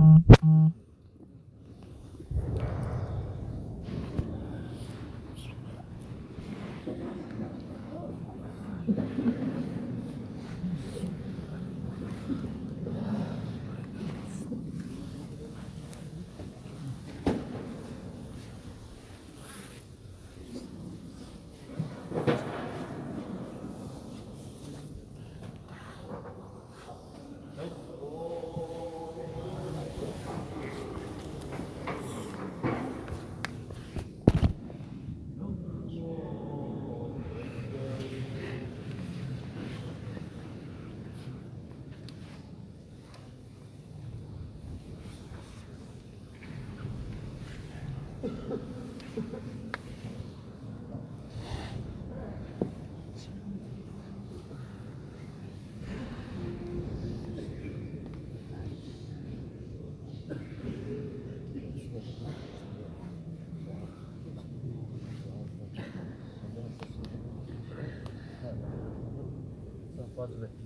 Mm-hmm. wasn't it?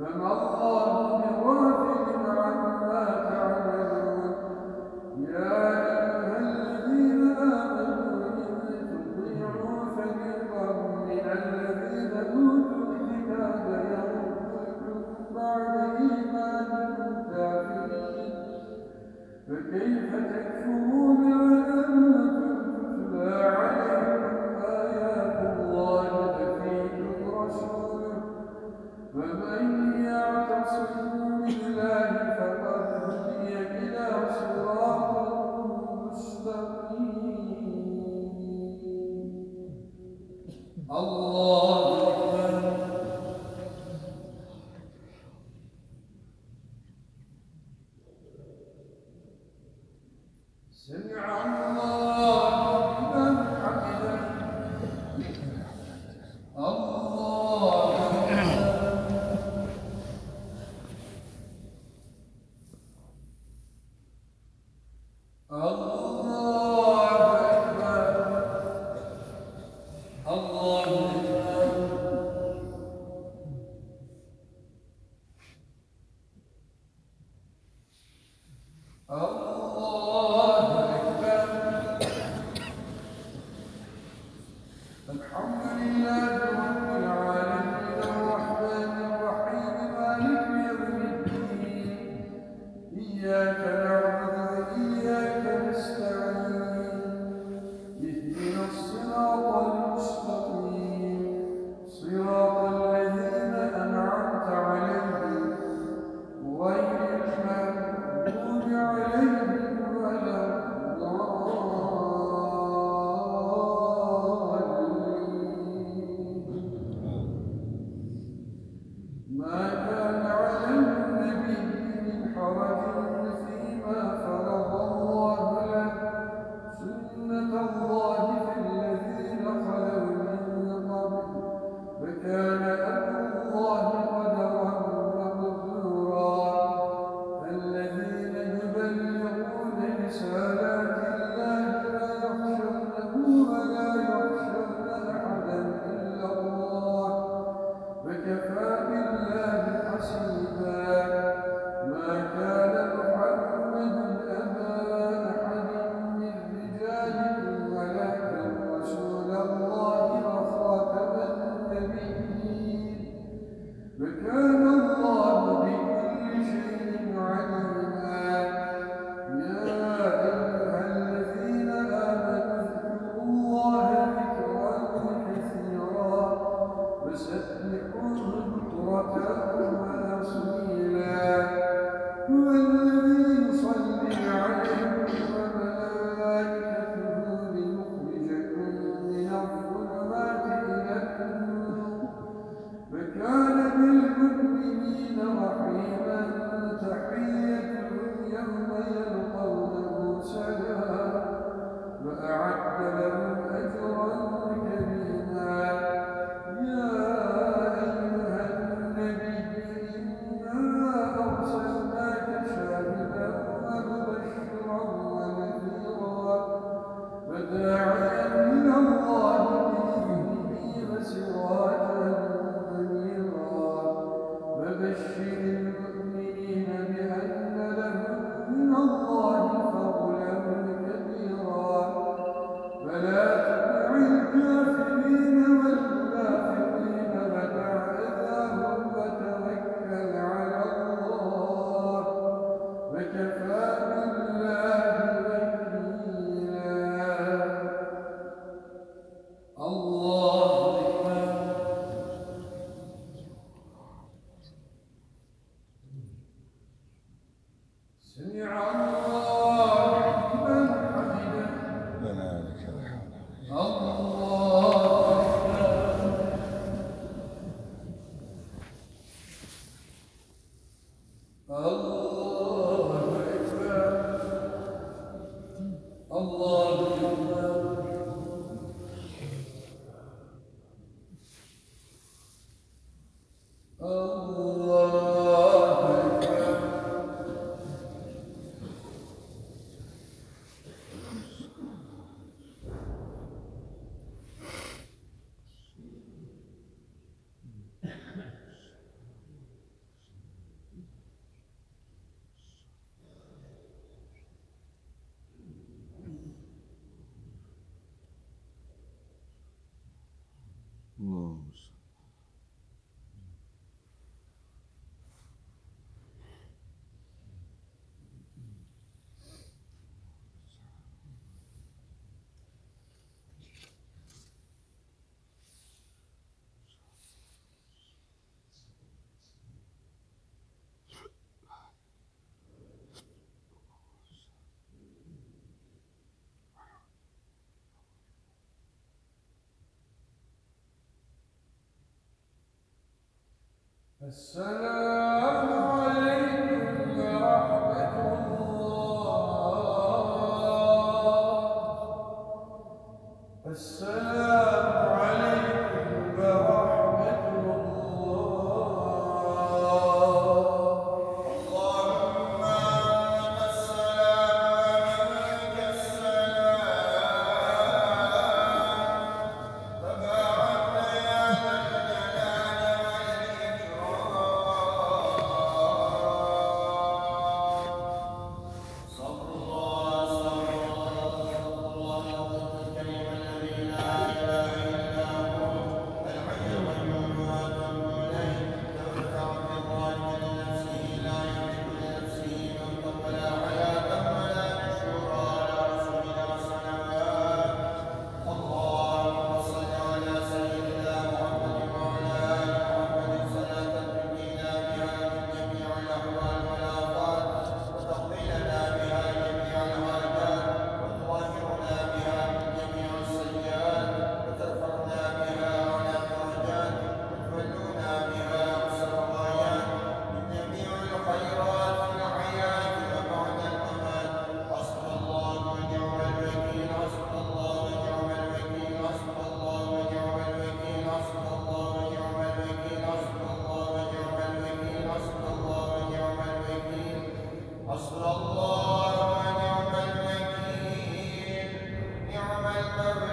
Wenn man السلام Right,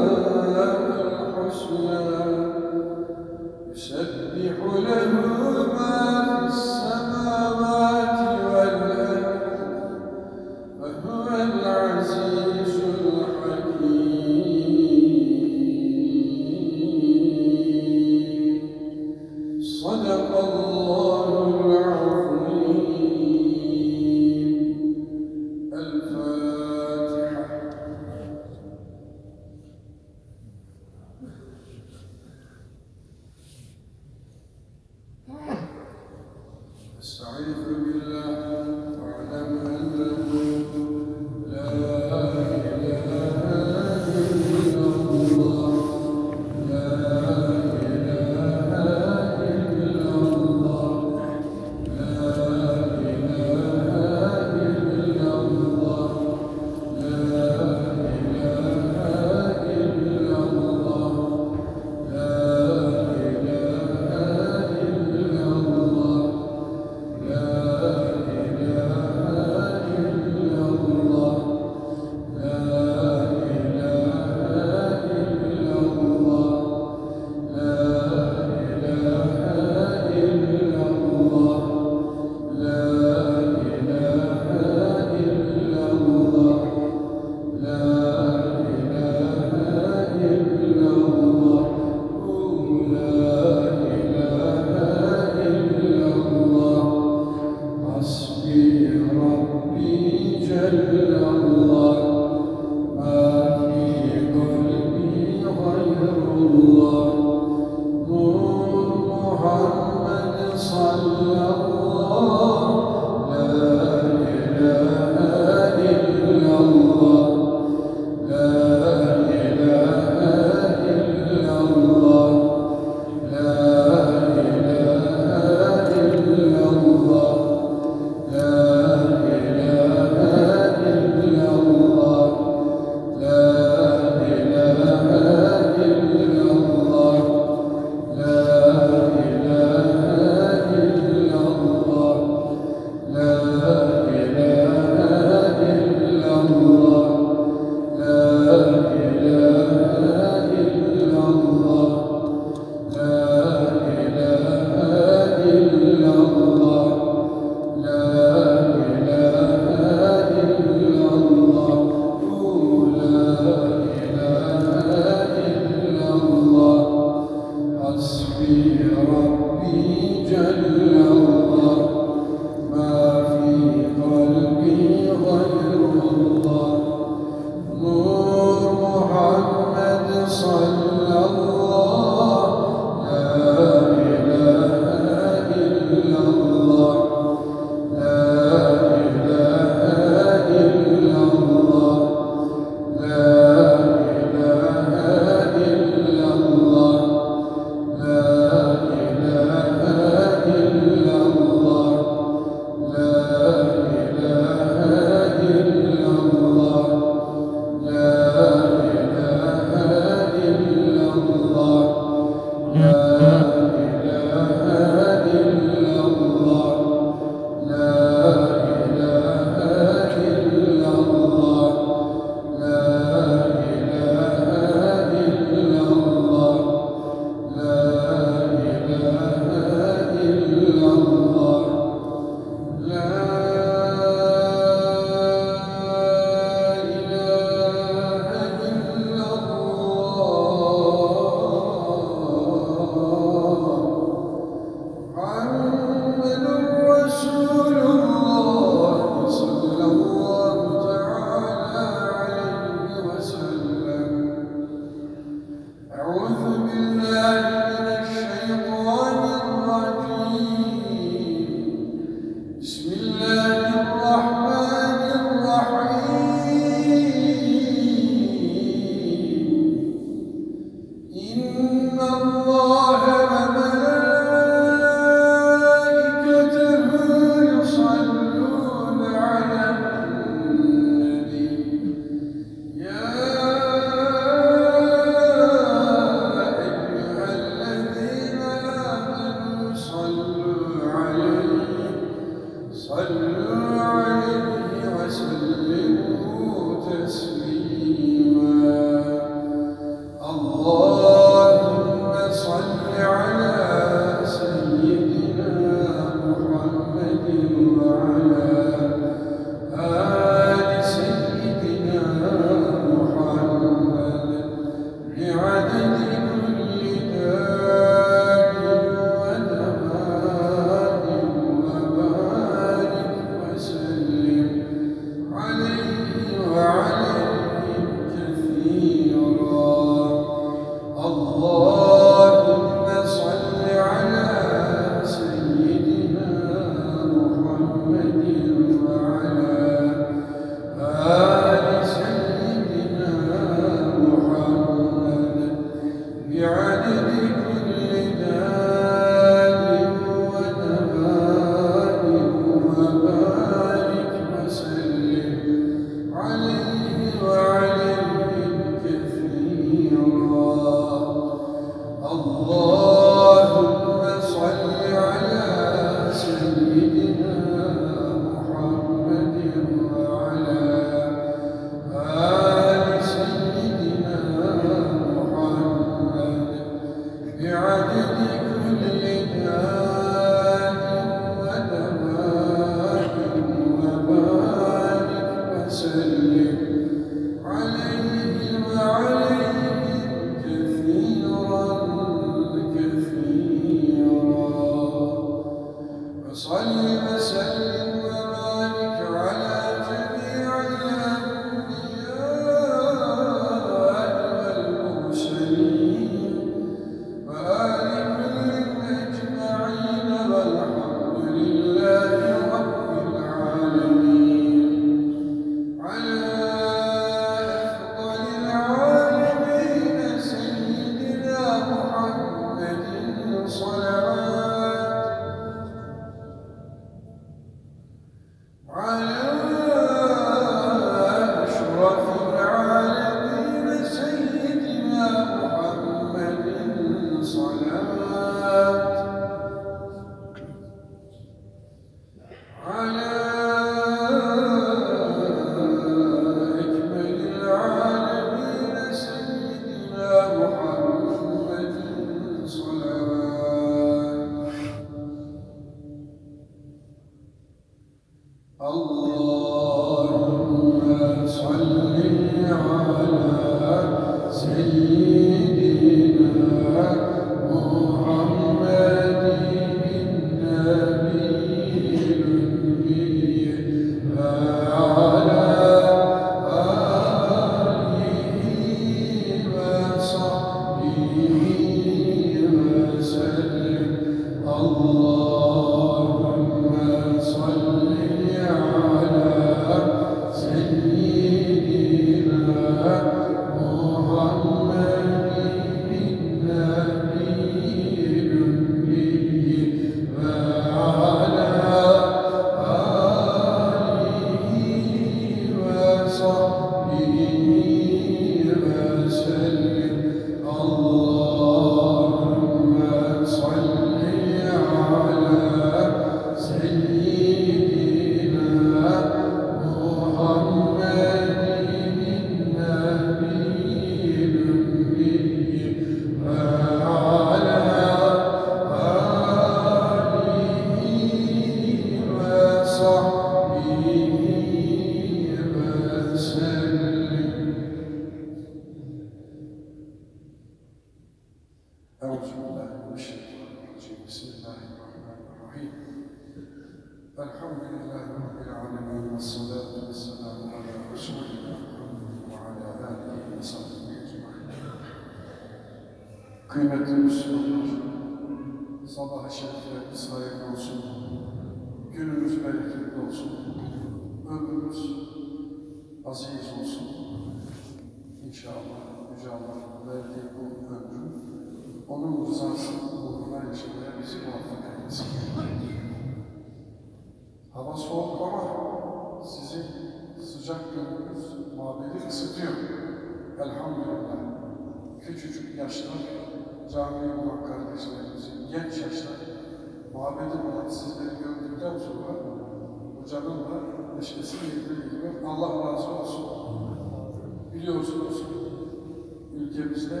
ülkemizde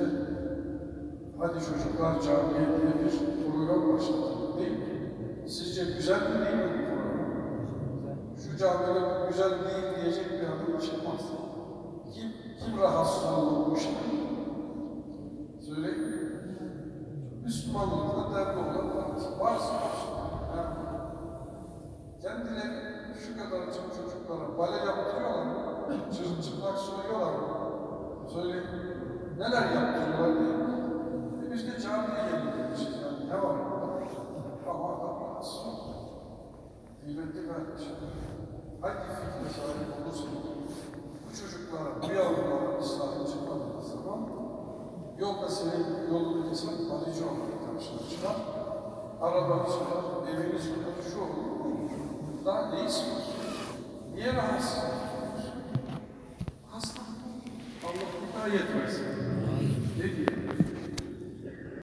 hadi çocuklar camiye diye bir program başladı değil mi? Sizce güzel mi değil mi bu program? Şu camide güzel değil diyecek bir adam çıkmaz. Kim, kim rahatsız olur bu işten? Söyleyin. Müslümanlıkla derdi olan varsa varsa. Ha. Kendileri şu kadarcık çocuklara bale yaptırıyorlar? Çırılçıplak soyuyorlar mı? Söyleyin. Neler yaptırıyorlar diye. E biz de camiye gelmişiz yani. Ne var? Ama adam rahatsız oldu. Kıymetli kardeşim. Hangi fikre sahip olursanız bu çocuklara, bu yavrulara İslam'ı çıkmadığınız zaman yolda senin yolunu kesen aracı olarak karşına çıkar. Arabanız var, eviniz var, şu olur, bu olur. Daha ne istiyorsun? Niye rahatsız Allah'ın da yetmez. Ne diye?